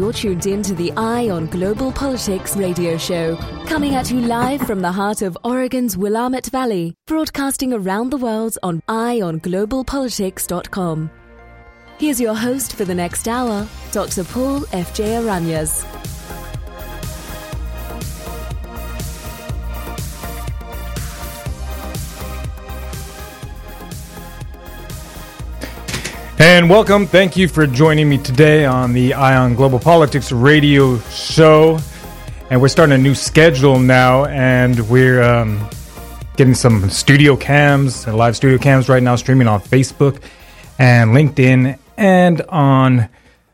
You're tuned in to the Eye on Global Politics radio show, coming at you live from the heart of Oregon's Willamette Valley, broadcasting around the world on eyeonglobalpolitics.com. Here's your host for the next hour, Dr. Paul F.J. Aranas. And welcome. Thank you for joining me today on the Eye on Global Politics radio show. And we're starting a new schedule now, and we're um, getting some studio cams, live studio cams right now, streaming on Facebook and LinkedIn and on uh,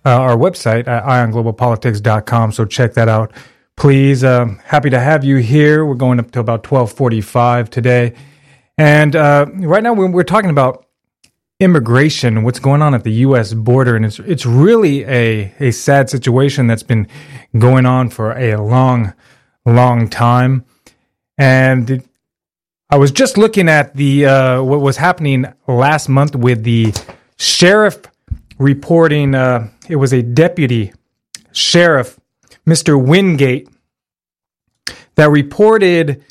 our website at eyeonglobalpolitics.com. So check that out, please. Um, happy to have you here. We're going up to about 1245 today. And uh, right now, we're, we're talking about immigration, what's going on at the U.S. border, and it's it's really a a sad situation that's been going on for a long, long time. And I was just looking at the uh, what was happening last month with the sheriff reporting. Uh, it was a deputy sheriff, Mr. Wingate, that reported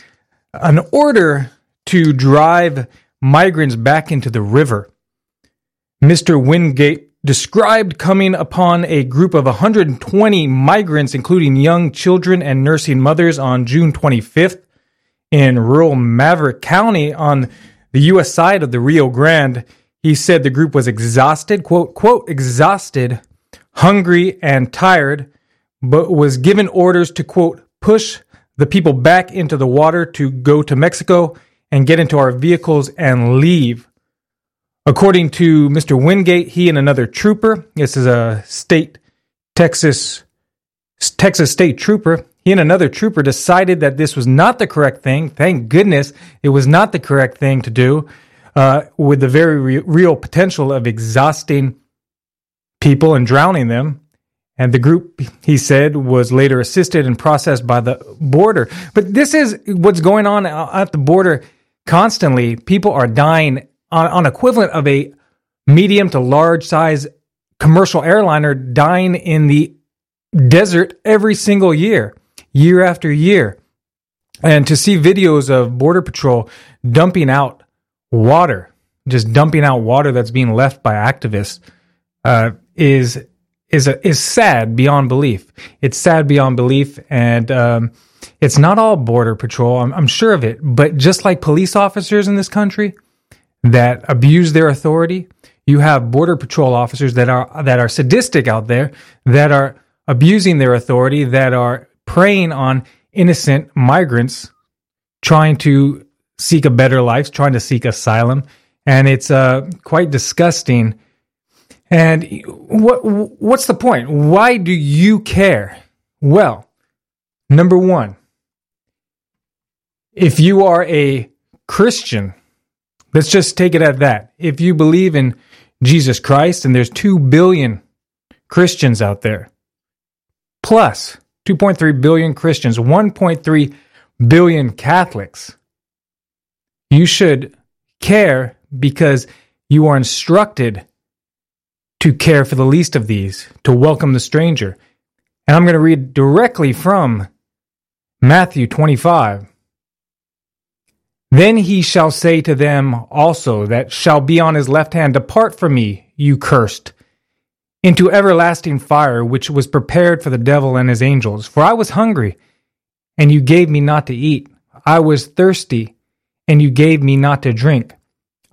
an order to drive migrants back into the river. Mr. Wingate described coming upon a group of 120 migrants, including young children and nursing mothers, on June 25th in rural Maverick County on the U.S. side of the Rio Grande. He said the group was exhausted, quote, quote, exhausted, hungry, and tired, but was given orders to, quote, push the people back into the water to go to Mexico and get into our vehicles and leave. According to Mr. Wingate, he and another trooper, this is a state Texas Texas state trooper, he and another trooper decided that this was not the correct thing. Thank goodness it was not the correct thing to do, uh, with the very re- real potential of exhausting people and drowning them. And the group, he said, was later assisted and processed by the border. But this is what's going on at the border constantly. People are dying on, on equivalent of a medium to large size commercial airliner dying in the desert every single year, year after year. And to see videos of Border Patrol dumping out water, just dumping out water that's being left by activists, uh, is is a, is sad beyond belief. It's sad beyond belief, and um, it's not all Border Patrol. I'm, I'm sure of it, but just like police officers in this country, that abuse their authority. You have border patrol officers that are that are sadistic out there that are abusing their authority that are preying on innocent migrants trying to seek a better life, trying to seek asylum, and it's uh, quite disgusting. And what what's the point? Why do you care? Well, number one, if you are a Christian, Let's just take it at that. If you believe in Jesus Christ, and there's 2 billion Christians out there, plus 2.3 billion Christians, 1.3 billion Catholics, you should care because you are instructed to care for the least of these, to welcome the stranger. And I'm going to read directly from Matthew 25. Then he shall say to them also that shall be on his left hand, Depart from me, you cursed, into everlasting fire, which was prepared for the devil and his angels. For I was hungry, and you gave me not to eat. I was thirsty, and you gave me not to drink.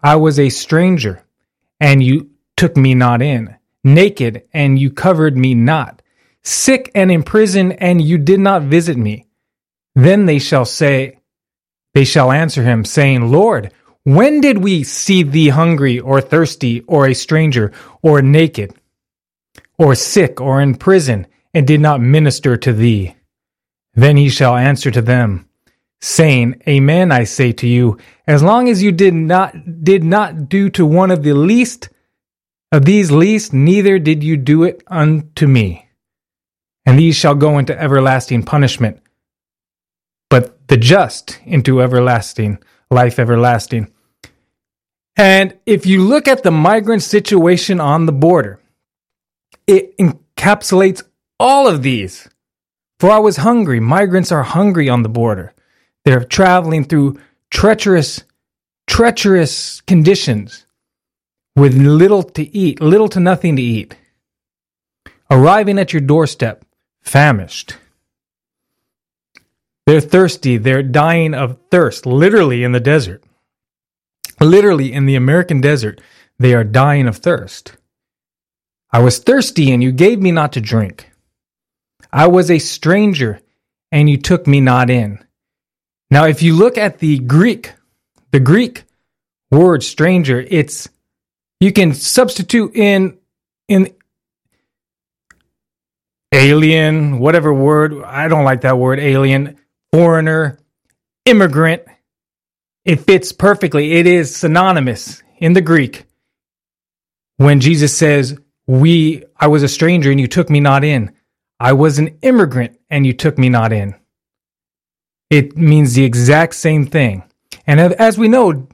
I was a stranger, and you took me not in. Naked, and you covered me not. Sick and in prison, and you did not visit me. Then they shall say, they shall answer him, saying, Lord, when did we see thee hungry or thirsty or a stranger or naked or sick or in prison and did not minister to thee? Then he shall answer to them, saying, Amen, I say to you, as long as you did not, did not do to one of the least of these least, neither did you do it unto me. And these shall go into everlasting punishment, but the just into everlasting life everlasting. And if you look at the migrant situation on the border, it encapsulates all of these. For I was hungry. Migrants are hungry on the border. They're traveling through treacherous, treacherous conditions with little to eat, little to nothing to eat. Arriving at your doorstep, famished. They're thirsty. They're dying of thirst, literally in the desert. Literally in the American desert, they are dying of thirst. I was thirsty and you gave me not to drink. I was a stranger and you took me not in. Now, if you look at the Greek, the Greek word stranger, it's, you can substitute in, in alien, whatever word. I don't like that word, alien, foreigner, immigrant. It fits perfectly. It is synonymous in the Greek when Jesus says, we, I was a stranger and you took me not in. I was an immigrant and you took me not in. It means the exact same thing. And as we know,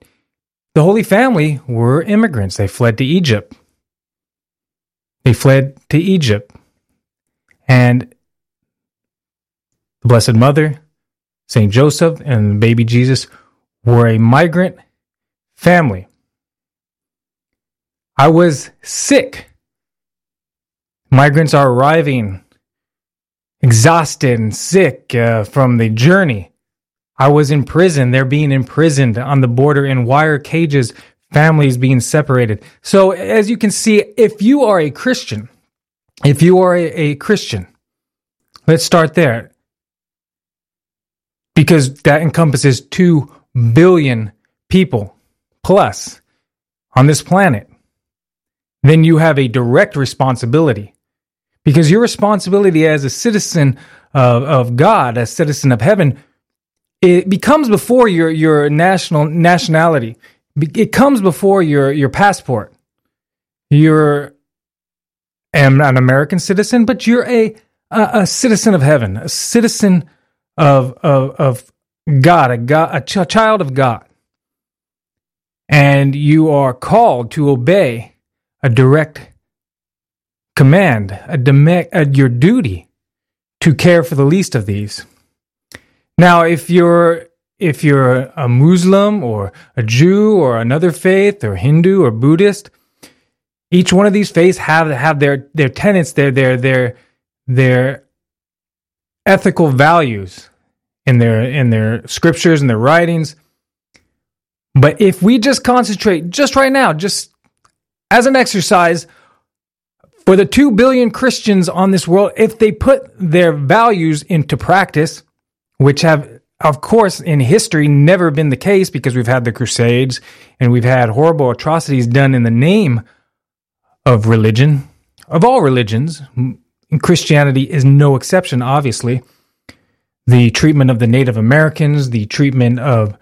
the Holy Family were immigrants. They fled to Egypt. They fled to Egypt. And the Blessed Mother, St. Joseph, and baby Jesus were a migrant family. I was sick Migrants are arriving exhausted and sick uh, from the journey. I was in prison. They're being imprisoned on the border in wire cages, families being separated. So, as you can see, if you are a Christian, if you are a, a Christian, let's start there because that encompasses 2 billion people plus on this planet, then you have a direct responsibility because your responsibility as a citizen of, of God, a citizen of heaven, it becomes before your, your national nationality. It comes before your, your passport. You're an American citizen, but you're a, a, a citizen of heaven, a citizen of, of, of God, a, God, a ch- child of God. And you are called to obey a direct command, a dem- a, your duty to care for the least of these. Now, if you're if you're a Muslim or a Jew or another faith or Hindu or Buddhist, each one of these faiths have have their their tenets, their their their their ethical values in their in their scriptures and their writings. But if we just concentrate just right now, just as an exercise for the 2 billion Christians on this world, if they put their values into practice, which have, of course, in history never been the case because we've had the Crusades and we've had horrible atrocities done in the name of religion, of all religions. Christianity is no exception, obviously. The treatment of the Native Americans, the treatment of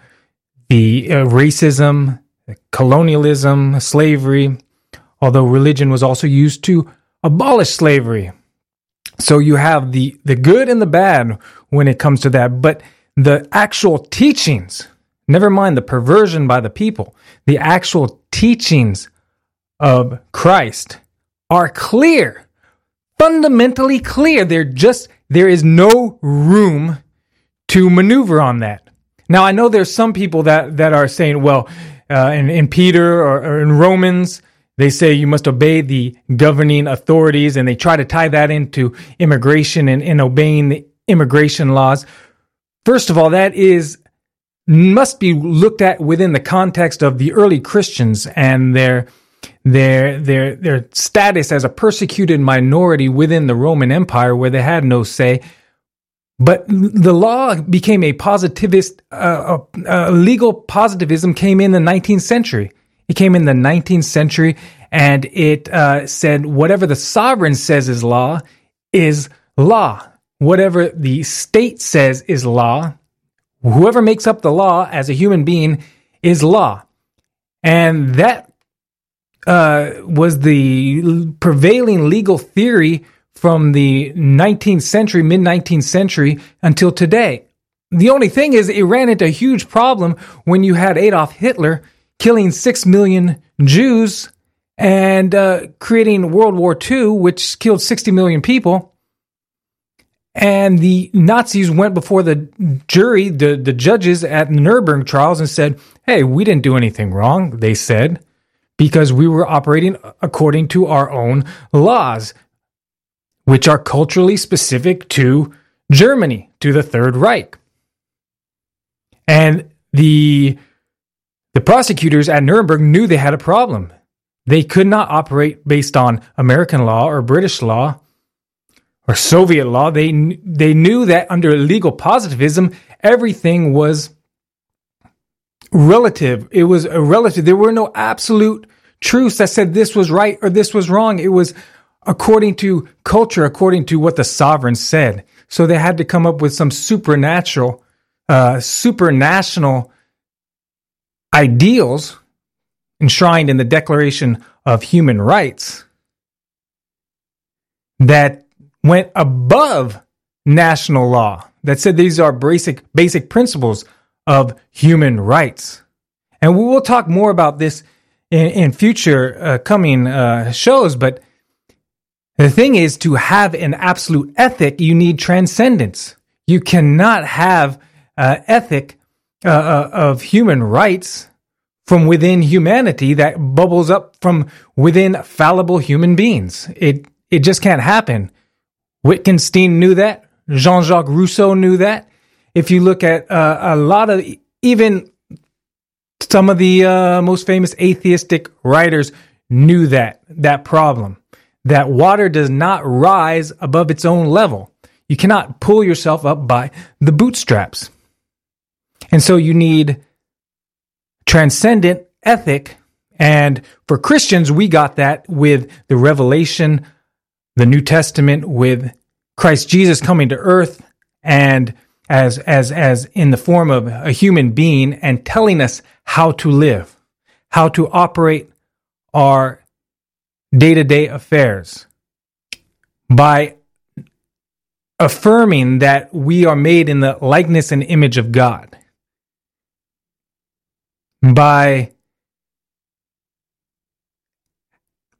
the uh, racism, colonialism, slavery, although religion was also used to abolish slavery. So you have the, the good and the bad when it comes to that. But the actual teachings, never mind the perversion by the people, the actual teachings of Christ are clear, fundamentally clear. They're just, there is no room to maneuver on that. Now, I know there's some people that, that are saying, well, uh, in, in Peter or, or in Romans, they say you must obey the governing authorities, and they try to tie that into immigration and, and obeying the immigration laws. First of all, that is must be looked at within the context of the early Christians and their their their their status as a persecuted minority within the Roman Empire, where they had no say. But the law became a positivist, uh, legal positivism came in the 19th century. It came in the 19th century and it uh, said whatever the sovereign says is law is law. Whatever the state says is law. Whoever makes up the law as a human being is law. And that uh, was the prevailing legal theory from the 19th century, mid 19th century until today. The only thing is, it ran into a huge problem when you had Adolf Hitler killing six million Jews and uh, creating World War II, which killed 60 million people. And the Nazis went before the jury, the, the judges at Nuremberg trials, and said, Hey, we didn't do anything wrong, they said, because we were operating according to our own laws, which are culturally specific to Germany, to the Third Reich. And the, the prosecutors at Nuremberg knew they had a problem. They could not operate based on American law or British law or Soviet law. They they knew that under legal positivism, everything was relative. It was a relative. There were no absolute truths that said this was right or this was wrong. It was according to culture, according to what the sovereign said. So they had to come up with some supernatural, uh, supranational ideals enshrined in the Declaration of Human Rights that went above national law, that said these are basic, basic principles of human rights. And we will talk more about this in, in future uh, coming uh, shows, but the thing is to have an absolute ethic, you need transcendence. You cannot have uh, ethic uh, uh, of human rights from within humanity that bubbles up from within fallible human beings. It it just can't happen. Wittgenstein knew that. Jean-Jacques Rousseau knew that. If you look at uh, a lot of even some of the uh, most famous atheistic writers knew that that problem that water does not rise above its own level. You cannot pull yourself up by the bootstraps. And so you need transcendent ethic. And for Christians, we got that with the revelation, the New Testament, with Christ Jesus coming to earth and as, as, as in the form of a human being and telling us how to live, how to operate our day to day affairs by affirming that we are made in the likeness and image of God. By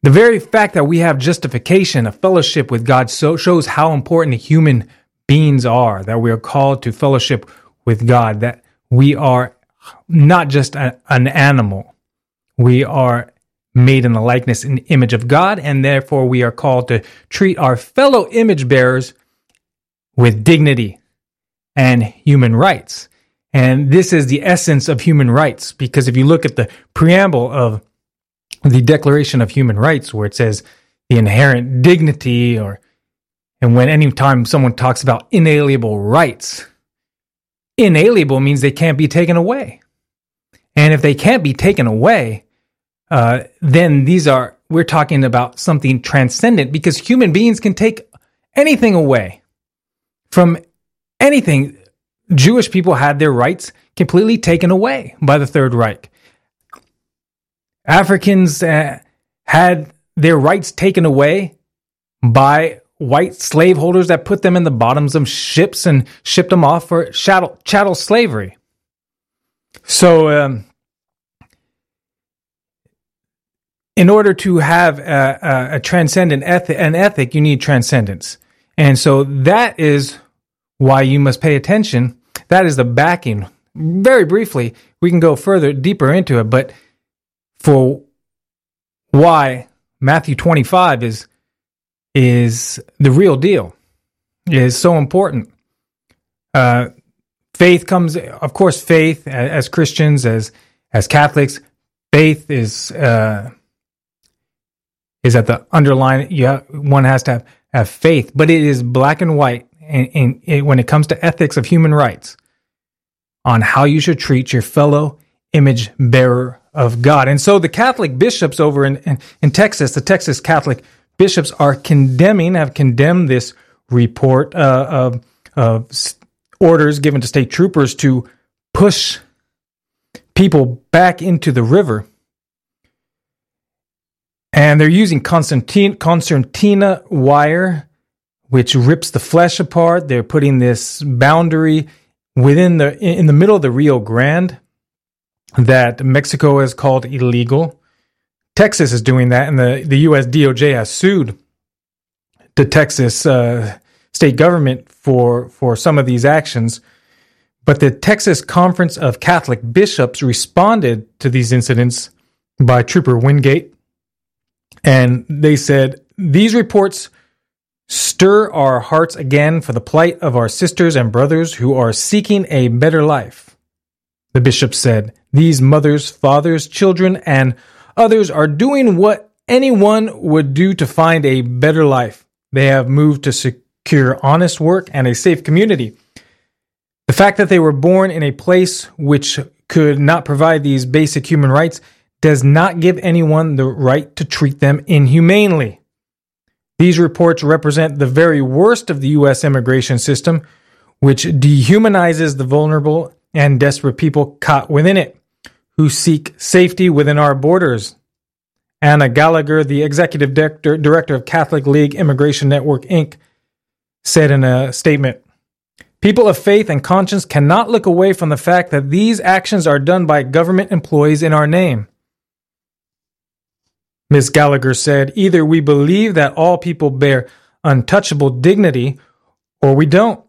the very fact that we have justification, a fellowship with God, so shows how important a human beings are, that we are called to fellowship with God, that we are not just a, an animal. We are made in the likeness and image of God, and therefore we are called to treat our fellow image bearers with dignity and human rights. And this is the essence of human rights, because if you look at the preamble of the Declaration of Human Rights, where it says the inherent dignity, or and when any time someone talks about inalienable rights, inalienable means they can't be taken away. And if they can't be taken away, uh, then these are we're talking about something transcendent because human beings can take anything away from anything Jewish people had their rights completely taken away by the Third Reich. Africans uh, had their rights taken away by white slaveholders that put them in the bottoms of ships and shipped them off for chattel, chattel slavery. So, um, in order to have a, a, a transcendent ethic, an ethic, you need transcendence. And so that is why you must pay attention. That is the backing. Very briefly, we can go further, deeper into it, but for why Matthew 25 is is the real deal, is so important. Uh, faith comes, of course, faith as Christians, as as Catholics, faith is uh, is at the underline. Yeah, one has to have, have faith, but it is black and white in, in, when it comes to ethics of human rights on how you should treat your fellow image bearer of God. And so the Catholic bishops over in, in, in, Texas, the Texas Catholic bishops are condemning, have condemned this report uh, of, of orders given to state troopers to push people back into the river. And they're using concertina wire which rips the flesh apart. They're putting this boundary within the in the middle of the Rio Grande that Mexico has called illegal. Texas is doing that, and the, the U.S. DOJ has sued the Texas uh, state government for for some of these actions. But the Texas Conference of Catholic Bishops responded to these incidents by Trooper Wingate, and they said these reports stir our hearts again for the plight of our sisters and brothers who are seeking a better life. The bishop said, These mothers, fathers, children, and others are doing what anyone would do to find a better life. They have moved to secure honest work and a safe community. The fact that they were born in a place which could not provide these basic human rights does not give anyone the right to treat them inhumanely. These reports represent the very worst of the U.S. immigration system, which dehumanizes the vulnerable and desperate people caught within it, who seek safety within our borders. Anna Gallagher, the executive director, director of Catholic Legal Immigration Network, Inc., said in a statement People of faith and conscience cannot look away from the fact that these actions are done by government employees in our name. Ms. Gallagher said, either we believe that all people bear untouchable dignity or we don't.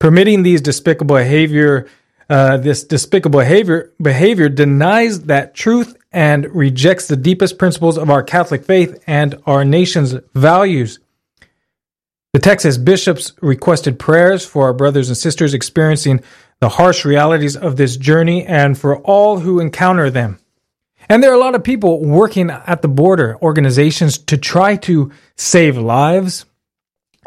Permitting these despicable behavior, uh, this despicable behavior, behavior denies that truth and rejects the deepest principles of our Catholic faith and our nation's values. The Texas bishops requested prayers for our brothers and sisters experiencing the harsh realities of this journey and for all who encounter them. And there are a lot of people working at the border, organizations to try to save lives.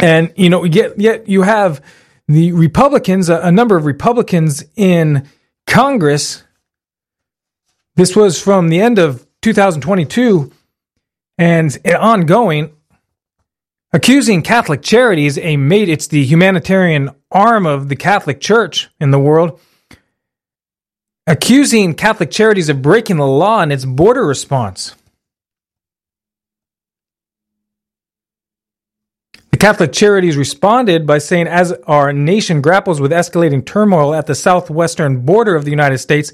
And, you know, yet, yet you have the Republicans, a, a number of Republicans in Congress. This was from the end of 2022 and ongoing, accusing Catholic Charities, a made it's the humanitarian arm of the Catholic Church in the world, accusing Catholic Charities of breaking the law in its border response. The Catholic Charities responded by saying, as our nation grapples with escalating turmoil at the southwestern border of the United States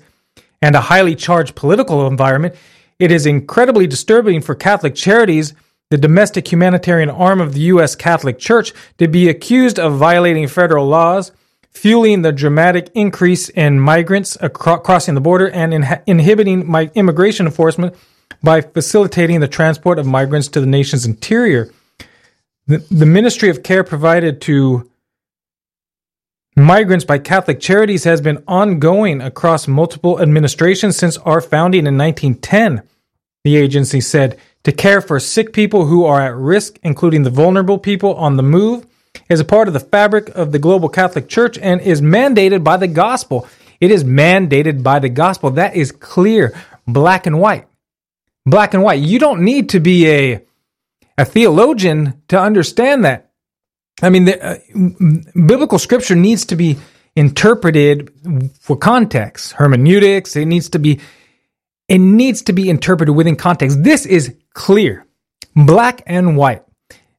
and a highly charged political environment, it is incredibly disturbing for Catholic Charities, the domestic humanitarian arm of the U.S. Catholic Church, to be accused of violating federal laws fueling the dramatic increase in migrants acro- crossing the border and in- inhibiting my immigration enforcement by facilitating the transport of migrants to the nation's interior. The, Ministry of Care provided to migrants by Catholic Charities has been ongoing across multiple administrations since our founding in 1910. The agency said to care for sick people who are at risk, including the vulnerable people on the move is a part of the fabric of the global Catholic Church and is mandated by the gospel. It is mandated by the gospel. That is clear, black and white. Black and white. You don't need to be a, a theologian to understand that. I mean, the, uh, biblical scripture needs to be interpreted for context, hermeneutics. It needs to be, it needs to be interpreted within context. This is clear, black and white.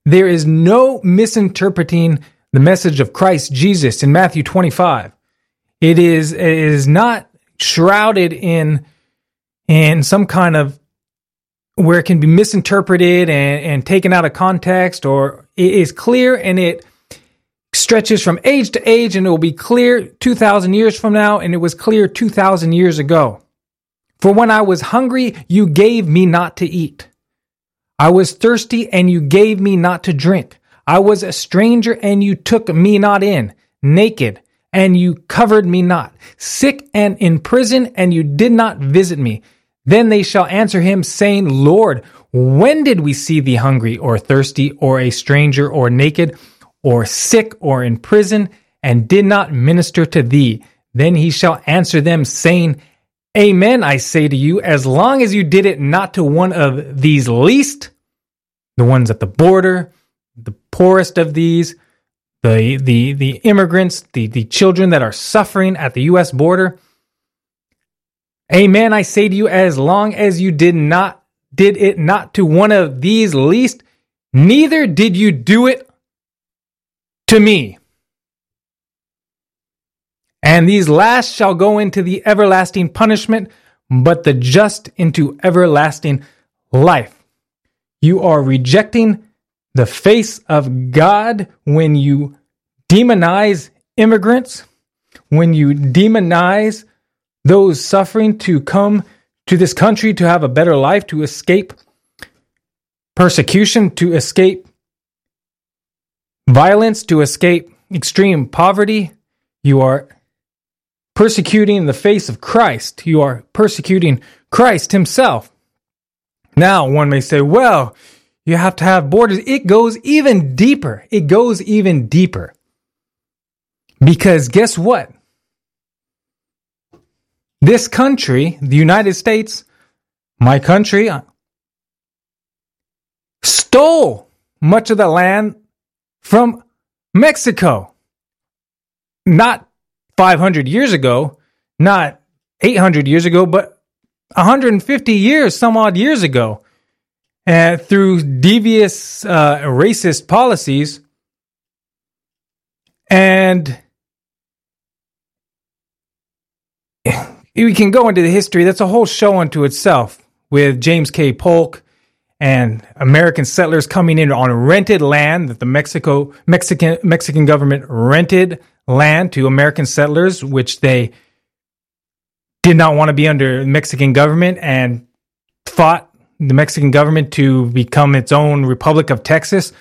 There is no misinterpreting the message of Christ Jesus in Matthew 25. It is, it is not shrouded in, in some kind of where it can be misinterpreted and, and taken out of context, or it is clear and it stretches from age to age, and it will be clear 2,000 years from now, and it was clear 2,000 years ago. For when I was hungry, you gave me not to eat. I was thirsty and you gave me not to drink. I was a stranger and you took me not in, naked and you covered me not, sick and in prison and you did not visit me. Then they shall answer him, saying, Lord, when did we see thee hungry or thirsty or a stranger or naked or sick or in prison and did not minister to thee? Then he shall answer them, saying, Amen, I say to you, as long as you did it not to one of these least, the ones at the border, the poorest of these, the the the immigrants, the, the children that are suffering at the US border. Amen, I say to you, as long as you did not did it not to one of these least, neither did you do it to me. And these last shall go into the everlasting punishment, but the just into everlasting life. You are rejecting the face of God when you demonize immigrants, when you demonize those suffering to come to this country to have a better life, to escape persecution, to escape violence, to escape extreme poverty. You are persecuting the face of Christ. You are persecuting Christ himself. Now, one may say, well, you have to have borders. It goes even deeper. It goes even deeper. Because guess what? This country, the United States, my country, uh, stole much of the land from Mexico. Not 500 years ago, not 800 years ago, but 150 years, some odd years ago. And through devious uh, racist policies. And we can go into the history. That's a whole show unto itself with James K. Polk and American settlers coming in on rented land that the Mexico Mexican Mexican government rented land to American settlers, which they did not want to be under the Mexican government and fought the Mexican government to become its own Republic of Texas.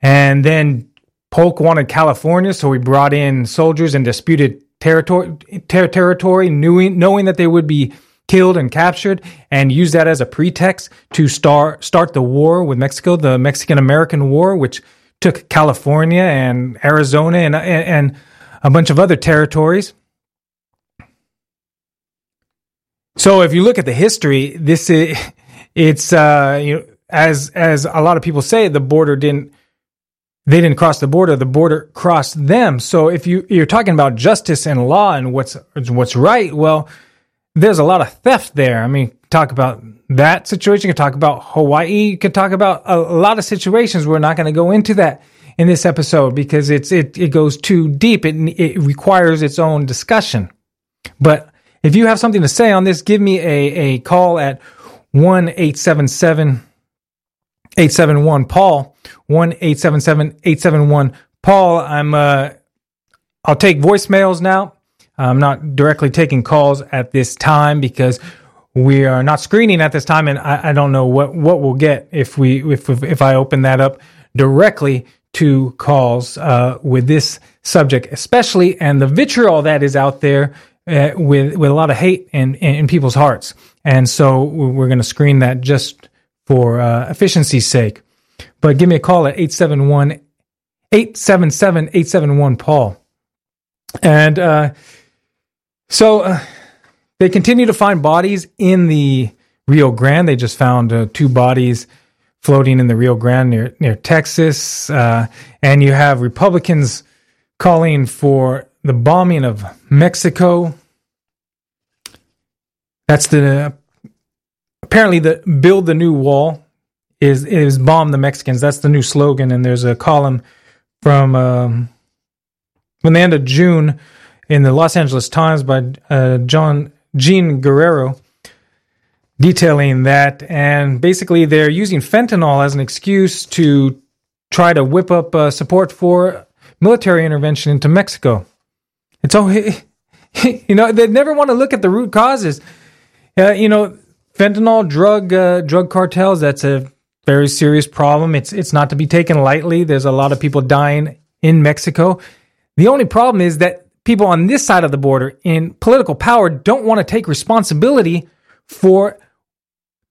And then Polk wanted California, so he brought in soldiers and disputed territory, ter- territory knowing, knowing that they would be killed and captured, and use that as a pretext to start start the war with Mexico, the Mexican American War, which took California and Arizona and, and, and a bunch of other territories. So if you look at the history, this is it's uh, you know as as a lot of people say, the border didn't they didn't cross the border; the border crossed them. So if you you're talking about justice and law and what's what's right, well, there's a lot of theft there. I mean, talk about that situation. You can talk about Hawaii. You can talk about a, a lot of situations. We're not going to go into that in this episode because it's it it goes too deep. It it requires its own discussion. But if you have something to say on this, give me a a call at one eight seven seven 871 Paul, 1 871 Paul. I'm, uh, I'll take voicemails now. I'm not directly taking calls at this time because we are not screening at this time, and I, I don't know what, what we'll get if we if if I open that up directly to calls uh, with this subject, especially and the vitriol that is out there uh, with with a lot of hate in, in people's hearts, and so we're going to screen that just for uh, efficiency's sake. But give me a call at 871 877 871 Paul. And uh, so uh, they continue to find bodies in the Rio Grande. They just found uh, two bodies floating in the Rio Grande near, near Texas. Uh, and you have Republicans calling for the bombing of Mexico. That's the apparently the build the new wall is is bomb the Mexicans. That's the new slogan, and there's a column from um, from the end of June in the Los Angeles Times by uh, John Jean Guerrero detailing that, and basically they're using fentanyl as an excuse to try to whip up uh, support for military intervention into Mexico. It's all you know. They never want to look at the root causes. Uh, you know, fentanyl drug uh, drug cartels. That's a very serious problem. It's it's not to be taken lightly. There's a lot of people dying in Mexico. The only problem is that people on this side of the border in political power don't want to take responsibility for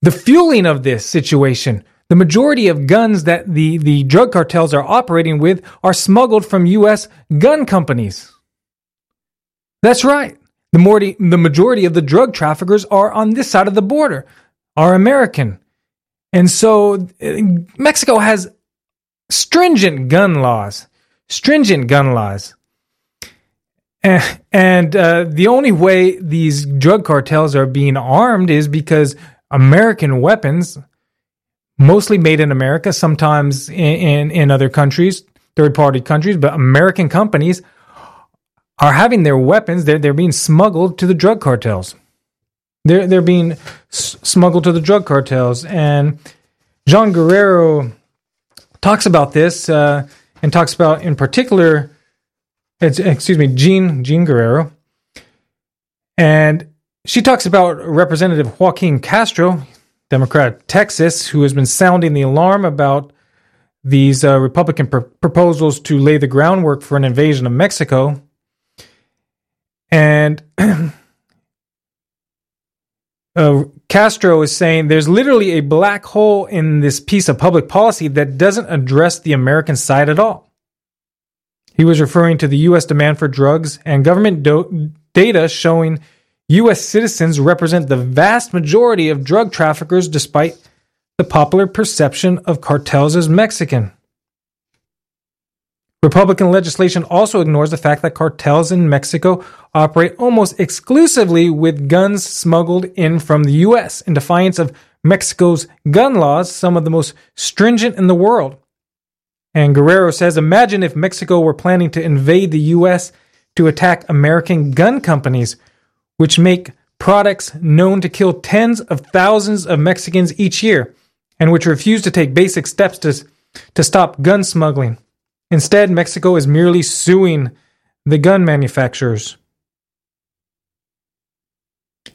the fueling of this situation. The majority of guns that the, the drug cartels are operating with are smuggled from U.S. gun companies. That's right. The, majority, the majority of the drug traffickers are on this side of the border, are American. And so uh, Mexico has stringent gun laws, stringent gun laws. And uh, the only way these drug cartels are being armed is because American weapons, mostly made in America, sometimes in, in, in other countries, third party countries, but American companies are having their weapons, they're, they're being smuggled to the drug cartels. They're, they're being smuggled to the drug cartels. And John Guerrero talks about this uh, and talks about, in particular, excuse me, Jean Jean Guerrero, and she talks about Representative Joaquin Castro, Democrat of Texas, who has been sounding the alarm about these uh, Republican pr- proposals to lay the groundwork for an invasion of Mexico. And uh, Castro is saying there's literally a black hole in this piece of public policy that doesn't address the American side at all. He was referring to the U.S. demand for drugs and government do- data showing U.S. citizens represent the vast majority of drug traffickers despite the popular perception of cartels as Mexican. Republican legislation also ignores the fact that cartels in Mexico operate almost exclusively with guns smuggled in from the U.S. in defiance of Mexico's gun laws, some of the most stringent in the world. And Guerrero says Imagine if Mexico were planning to invade the U.S. to attack American gun companies, which make products known to kill tens of thousands of Mexicans each year, and which refuse to take basic steps to, to stop gun smuggling. Instead, Mexico is merely suing the gun manufacturers.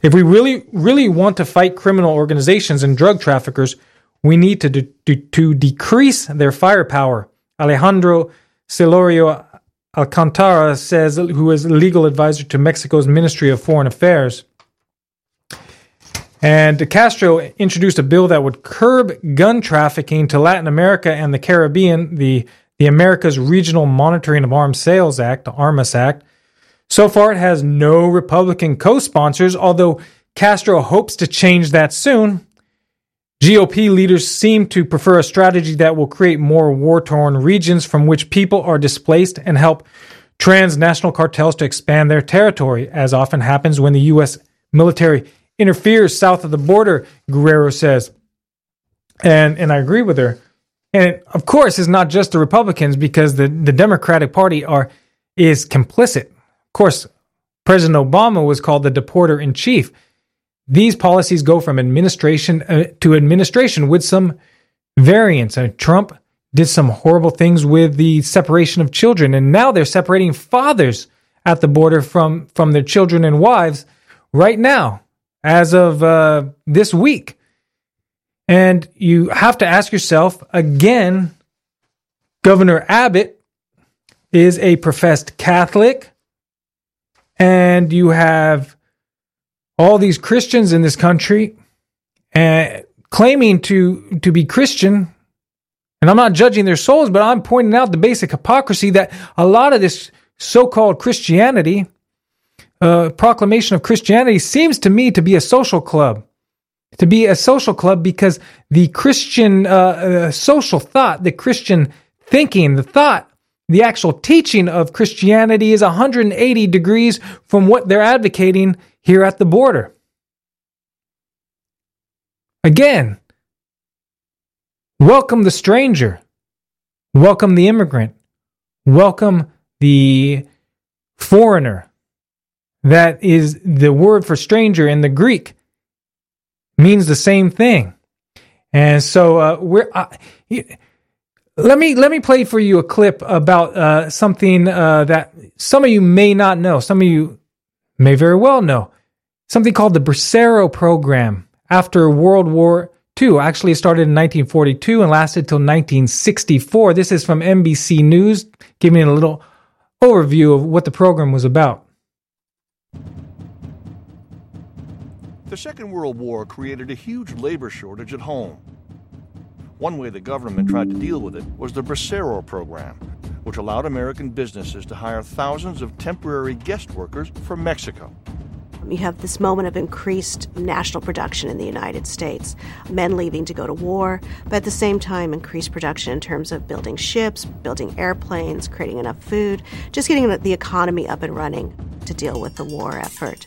If we really, really want to fight criminal organizations and drug traffickers, we need to, de- to decrease their firepower. Alejandro Celorio Alcantara says, who is legal advisor to Mexico's Ministry of Foreign Affairs. And Castro introduced a bill that would curb gun trafficking to Latin America and the Caribbean, the the America's Regional Monitoring of Arms Sales Act, the ARMAS Act. So far, it has no Republican co sponsors, although Castro hopes to change that soon. GOP leaders seem to prefer a strategy that will create more war torn regions from which people are displaced and help transnational cartels to expand their territory, as often happens when the U.S. military interferes south of the border, Guerrero says. And, and I agree with her. And of course, it's not just the Republicans because the, the Democratic Party are is complicit. Of course, President Obama was called the deporter in chief. These policies go from administration uh, to administration with some variance. Uh, Trump did some horrible things with the separation of children, and now they're separating fathers at the border from from their children and wives right now, as of uh, this week. And you have to ask yourself again Governor Abbott is a professed Catholic, and you have all these Christians in this country uh, claiming to, to be Christian. And I'm not judging their souls, but I'm pointing out the basic hypocrisy that a lot of this so called Christianity, uh, proclamation of Christianity, seems to me to be a social club to be a social club because the Christian uh, uh, social thought, the Christian thinking, the thought, the actual teaching of Christianity is 180 degrees from what they're advocating here at the border. Again, welcome the stranger, welcome the immigrant, welcome the foreigner. That is the word for stranger in the Greek means the same thing. And so uh, we're. Uh, let me let me play for you a clip about uh, something uh, that some of you may not know. Some of you may very well know something called the Bracero program. After World War II, actually, it started in 1942 and lasted till 1964. This is from NBC News, giving a little overview of what the program was about. The Second World War created a huge labor shortage at home. One way the government tried to deal with it was the Bracero program, which allowed American businesses to hire thousands of temporary guest workers from Mexico. You have this moment of increased national production in the United States, men leaving to go to war, but at the same time, increased production in terms of building ships, building airplanes, creating enough food, just getting the economy up and running to deal with the war effort.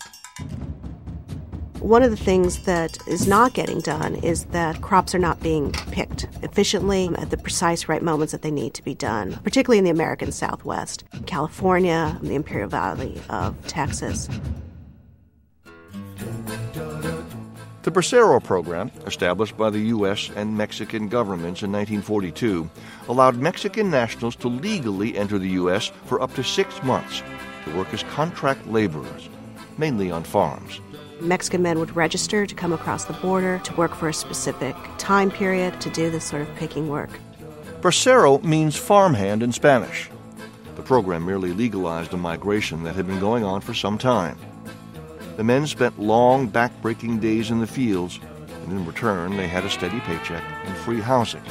One of the things that is not getting done is that crops are not being picked efficiently at the precise right moments that they need to be done, particularly in the American Southwest, California, the Imperial Valley of Texas. The Bracero program, established by the U.S. and Mexican governments in 1942, allowed Mexican nationals to legally enter the U.S. for up to six months to work as contract laborers, mainly on farms. Mexican men would register to come across the border to work for a specific time period to do this sort of picking work. Bracero means farmhand in Spanish. The program merely legalized a migration that had been going on for some time. The men spent long, back-breaking days in the fields, and in return they had a steady paycheck and free housing.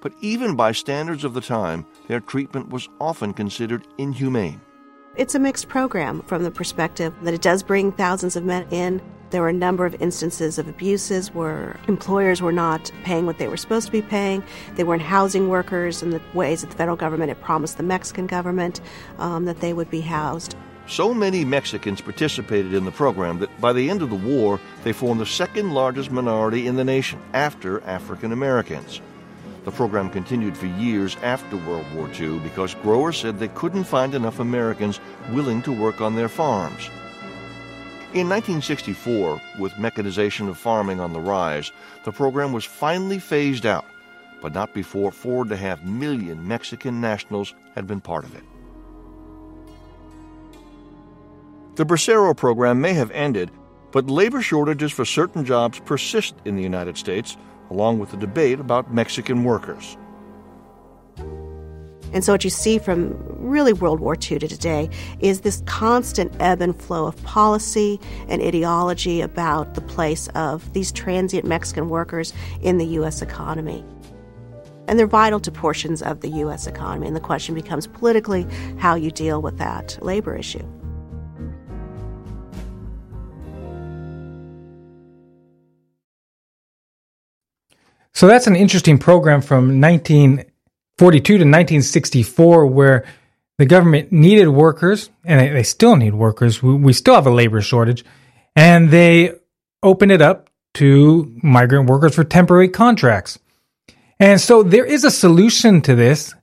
But even by standards of the time, their treatment was often considered inhumane. It's a mixed program from the perspective that it does bring thousands of men in. There were a number of instances of abuses where employers were not paying what they were supposed to be paying. They weren't housing workers in the ways that the federal government had promised the Mexican government um, that they would be housed. So many Mexicans participated in the program that by the end of the war, they formed the second largest minority in the nation after African Americans. The program continued for years after World War II because growers said they couldn't find enough Americans willing to work on their farms. In 1964, with mechanization of farming on the rise, the program was finally phased out, but not before four and a half million Mexican nationals had been part of it. The Bracero program may have ended, but labor shortages for certain jobs persist in the United States, along with the debate about Mexican workers. And so, what you see from really World War II to today is this constant ebb and flow of policy and ideology about the place of these transient Mexican workers in the U.S. economy. And they're vital to portions of the U.S. economy. And the question becomes politically how you deal with that labor issue. So that's an interesting program from 1942 to 1964 where the government needed workers and they still need workers. We still have a labor shortage and they opened it up to migrant workers for temporary contracts. And so there is a solution to this.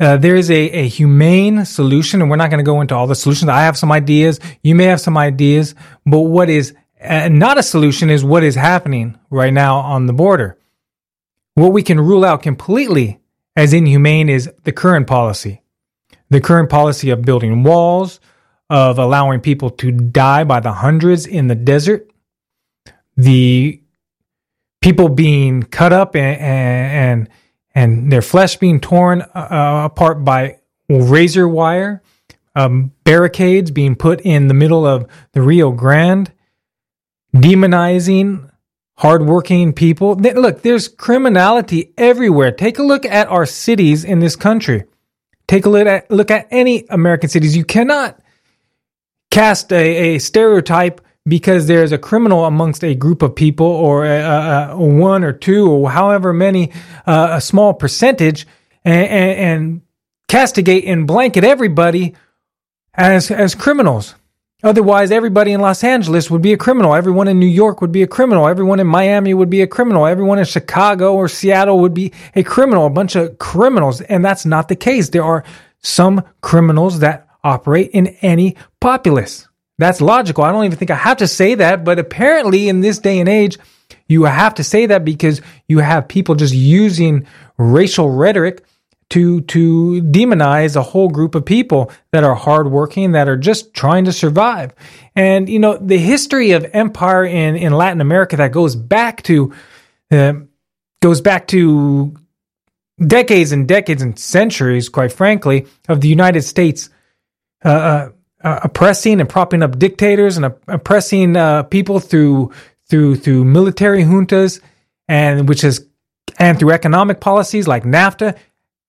Uh, there is a, a humane solution, and we're not going to go into all the solutions. I have some ideas. You may have some ideas, but what is uh, not a solution is what is happening right now on the border. What we can rule out completely as inhumane is the current policy. The current policy of building walls, of allowing people to die by the hundreds in the desert, the people being cut up and and, and their flesh being torn uh, apart by razor wire, um, barricades being put in the middle of the Rio Grande, demonizing hardworking people. Look, there's criminality everywhere. Take a look at our cities in this country. Take a look at look at any American cities. You cannot cast a, a stereotype because there's a criminal amongst a group of people or a, a, one or two or however many uh, a small percentage and, and, and castigate and blanket everybody as as criminals. Otherwise, everybody in Los Angeles would be a criminal. Everyone in New York would be a criminal. Everyone in Miami would be a criminal. Everyone in Chicago or Seattle would be a criminal, a bunch of criminals. And that's not the case. There are some criminals that operate in any populace. That's logical. I don't even think I have to say that, but apparently in this day and age, you have to say that because you have people just using racial rhetoric to to demonize a whole group of people that are hardworking, that are just trying to survive. And you know, the history of empire in in Latin America that goes back to uh, goes back to decades and decades and centuries, quite frankly, of the United States uh, uh, uh oppressing and propping up dictators and oppressing uh, people through through through military juntas and which is and through economic policies like NAFTA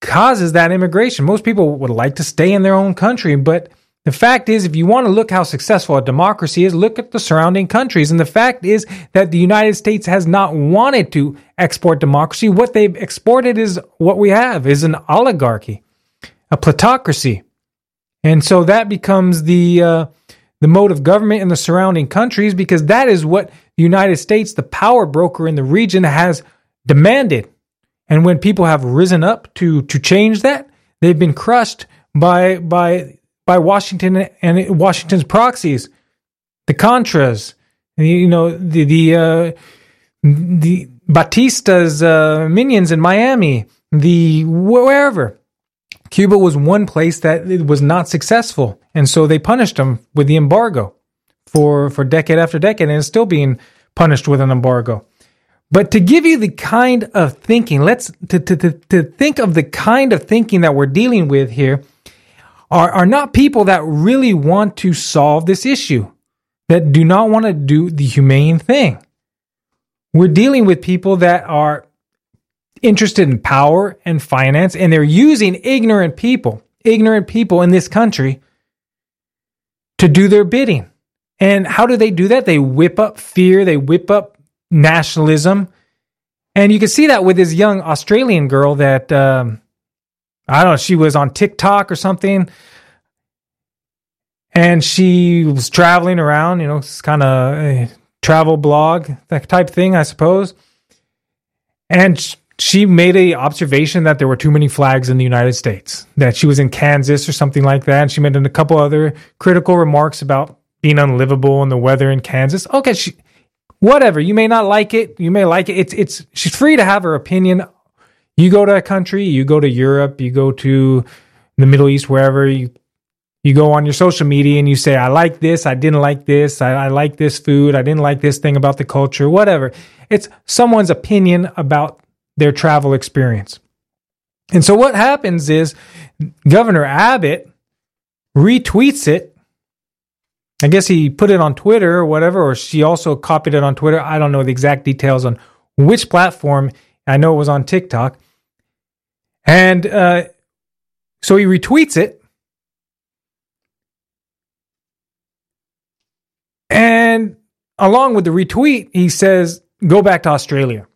causes that immigration. Most people would like to stay in their own country, but the fact is, if you want to look how successful a democracy is, look at the surrounding countries. And the fact is that the United States has not wanted to export democracy. What they've exported is what we have is an oligarchy, a plutocracy. And so that becomes the, uh, the mode of government in the surrounding countries because that is what the United States, the power broker in the region, has demanded. And when people have risen up to to change that, they've been crushed by by by Washington and Washington's proxies, the Contras, You know, the the uh, the Batista's uh, minions in Miami, the wherever. Cuba was one place that was not successful, and so they punished them with the embargo for for decade after decade, and it's still being punished with an embargo. But to give you the kind of thinking, let's to, to, to, to think of the kind of thinking that we're dealing with here are, are not people that really want to solve this issue, that do not want to do the humane thing. We're dealing with people that are interested in power and finance, and they're using ignorant people, ignorant people in this country to do their bidding. And how do they do that? They whip up fear, they whip up nationalism. And you can see that with this young Australian girl that, um, I don't know, she was on TikTok or something. And she was traveling around, you know, it's kind of a travel blog, that type thing, I suppose. And she made a observation that there were too many flags in the United States, that she was in Kansas or something like that. And she made a couple other critical remarks about being unlivable and the weather in Kansas. Okay, she, whatever. You may not like it. You may like it. It's it's she's free to have her opinion. You go to a country, you go to Europe, you go to the Middle East, wherever you you go on your social media and you say, I like this, I didn't like this, I, I like this food, I didn't like this thing about the culture, whatever. It's someone's opinion about their travel experience. And so what happens is Governor Abbott retweets it I guess he put it on Twitter or whatever, or she also copied it on Twitter. I don't know the exact details on which platform. I know it was on TikTok. And uh, so he retweets it. And along with the retweet, he says, go back to Australia.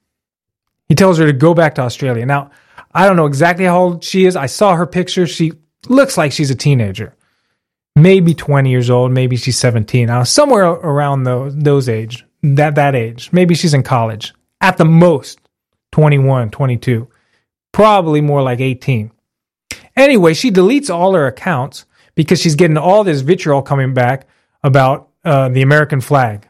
He tells her to go back to Australia. Now, I don't know exactly how old she is. I saw her picture. She looks like she's a teenager maybe 20 years old, maybe she's 17. Now, somewhere around those those age, that that age. Maybe she's in college. At the most 21, 22. Probably more like 18. Anyway, she deletes all her accounts because she's getting all this vitriol coming back about uh, the American flag.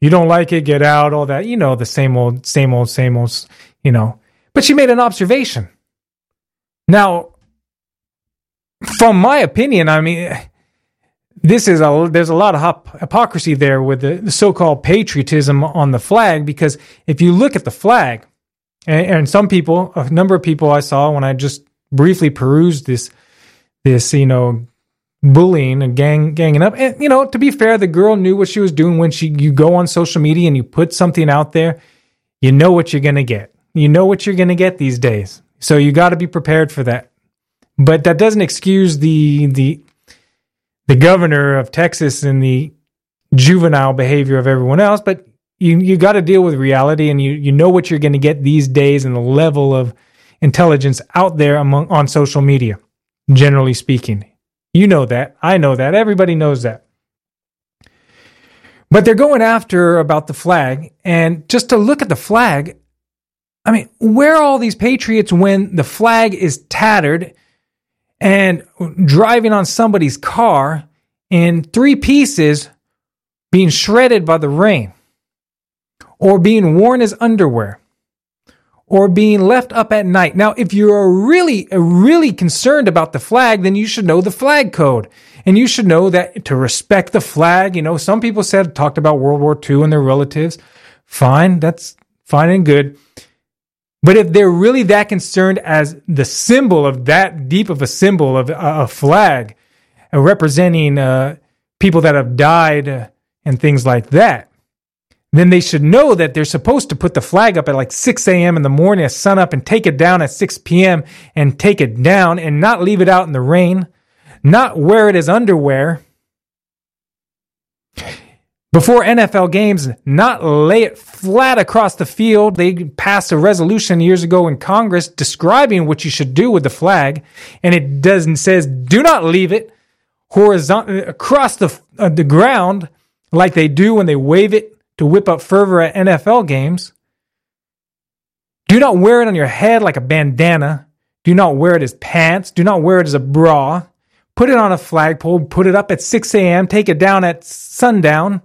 You don't like it, get out, all that. You know, the same old, same old, same old, you know. But she made an observation. Now, from my opinion, I mean, this is a there's a lot of hypocrisy there with the, the, so-called patriotism on the flag because if you look at the flag and, and, some people a number of people i saw when i just briefly perused this this you know bullying and gang ganging up and you know to be fair the girl knew what she was doing when she you go on social media and you put something out there you know what you're going to get. You know what you're going to get these days. So you got to be prepared for that. But that doesn't excuse the the the governor of Texas and the juvenile behavior of everyone else, but you you got to deal with reality and you you know what you're going to get these days and the level of intelligence out there among on social media generally speaking. You know that. I know that. Everybody knows that. But they're going after about the flag and just to look at the flag I mean, where are all these patriots when the flag is tattered and driving on somebody's car in three pieces being shredded by the rain, or being worn as underwear, or being left up at night. Now, if you're really, really concerned about the flag, then you should know the flag code. And you should know that to respect the flag, you know, some people said, talked about World War II and their relatives. Fine, that's fine and good. But if they're really that concerned as the symbol of that deep of a symbol of a, flag uh, representing uh, people that have died uh, and things like that, then they should know that they're supposed to put the flag up at like 6 a.m. in the morning at sun up and take it down at 6 p.m. and take it down and not leave it out in the rain, not wear it as underwear before NFL games, not lay it flat across the field. They passed a resolution years ago in Congress describing what you should do with the flag, and it doesn't says do not leave it horizontal across the uh, the ground like they do when they wave it to whip up fervor at NFL games. Do not wear it on your head like a bandana. Do not wear it as pants. Do not wear it as a bra. Put it on a flagpole. Put it up at 6 a.m. Take it down at sundown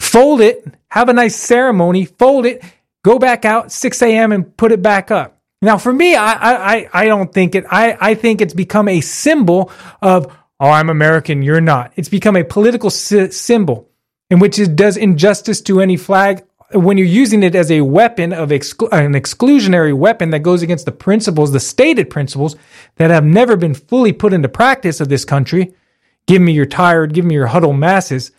fold it, have a nice ceremony, fold it, go back out 6 a.m. and put it back up. Now, for me, I, I, I don't think it, I, I think it's become a symbol of, oh, I'm American, you're not. It's become a political sy- symbol in which it does injustice to any flag when you're using it as a weapon of exclu- an exclusionary weapon that goes against the principles, the stated principles that have never been fully put into practice of this country. Give me your tired, give me your huddle masses.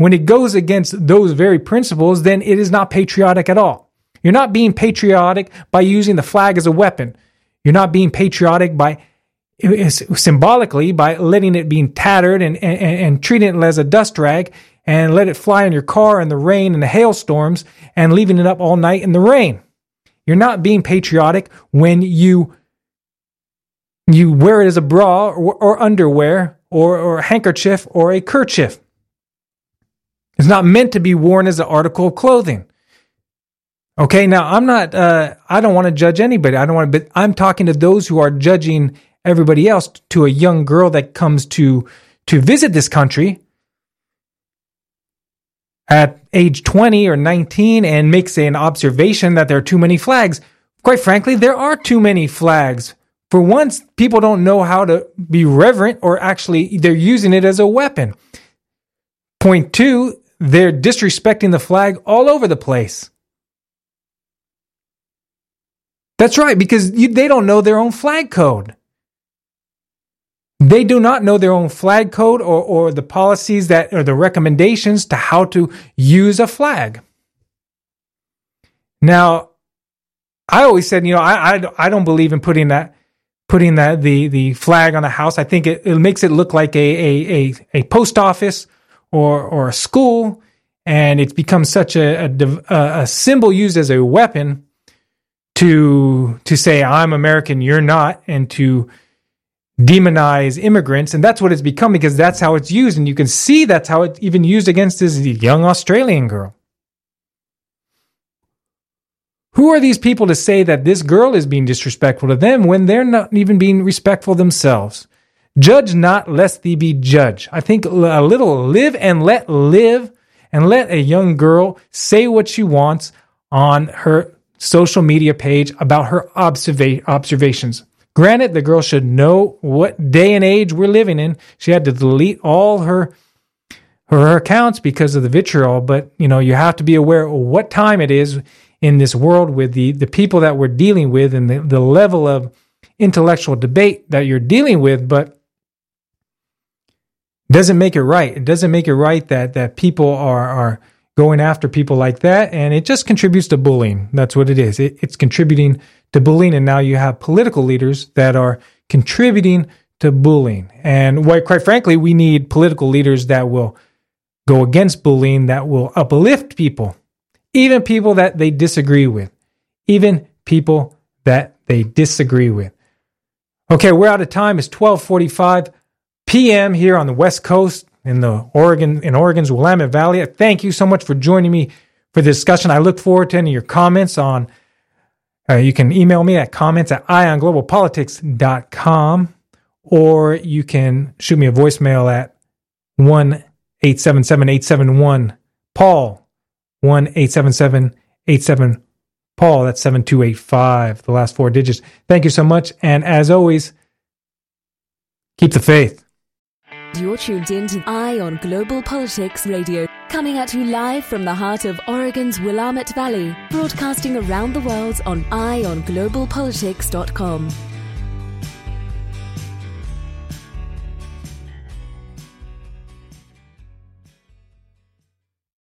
When it goes against those very principles, then it is not patriotic at all. You're not being patriotic by using the flag as a weapon. You're not being patriotic by symbolically by letting it being tattered and, and, and treating it as a dust rag and let it fly in your car in the rain and the hailstorms and leaving it up all night in the rain. You're not being patriotic when you you wear it as a bra or, or underwear or, or a handkerchief or a kerchief. It's not meant to be worn as an article of clothing. Okay, now I'm not. Uh, I don't want to judge anybody. I don't want to. But I'm talking to those who are judging everybody else. To a young girl that comes to to visit this country at age 20 or 19 and makes an observation that there are too many flags. Quite frankly, there are too many flags. For once, people don't know how to be reverent or actually they're using it as a weapon. Point two, they're disrespecting the flag all over the place. That's right, because you, they don't know their own flag code. They do not know their own flag code or, or the policies that or the recommendations to how to use a flag. Now, I always said, you know, I, I, I don't believe in putting that putting that the the flag on a house. I think it, it makes it look like a, a, a, a post office or or a school, and it's become such a, a, a symbol used as a weapon to to say I'm American, you're not, and to demonize immigrants. And that's what it's become because that's how it's used. And you can see that's how it's even used against this young Australian girl. Who are these people to say that this girl is being disrespectful to them when they're not even being respectful themselves? Judge not, lest thee be judged. I think a little live and let live and let a young girl say what she wants on her social media page about her observa- observations. Granted, the girl should know what day and age we're living in. She had to delete all her her accounts because of the vitriol, but you know, you have to be aware of what time it is in this world with the, the people that we're dealing with and the, the level of intellectual debate that you're dealing with, but doesn't make it right. It doesn't make it right that that people are are going after people like that, and it just contributes to bullying. That's what it is. It, it's contributing to bullying, and now you have political leaders that are contributing to bullying. And quite, quite frankly, we need political leaders that will go against bullying, that will uplift people, even people that they disagree with, even people that they disagree with. Okay, we're out of time. It's 1245 p.m. here on the West Coast in the Oregon in Oregon's Willamette Valley. Thank you so much for joining me for the discussion. I look forward to any of your comments on uh, you can email me at comments at eyeonglobalpolitics.com or you can shoot me a voicemail at 1 877 871 Paul, 1 877 87 Paul. That's 7285, the last four digits. Thank you so much. And as always, keep the faith. You're tuned in to Eye on Global Politics Radio, coming at you live from the heart of Oregon's Willamette Valley, broadcasting around the world on EyeOnGlobalPolitics.com.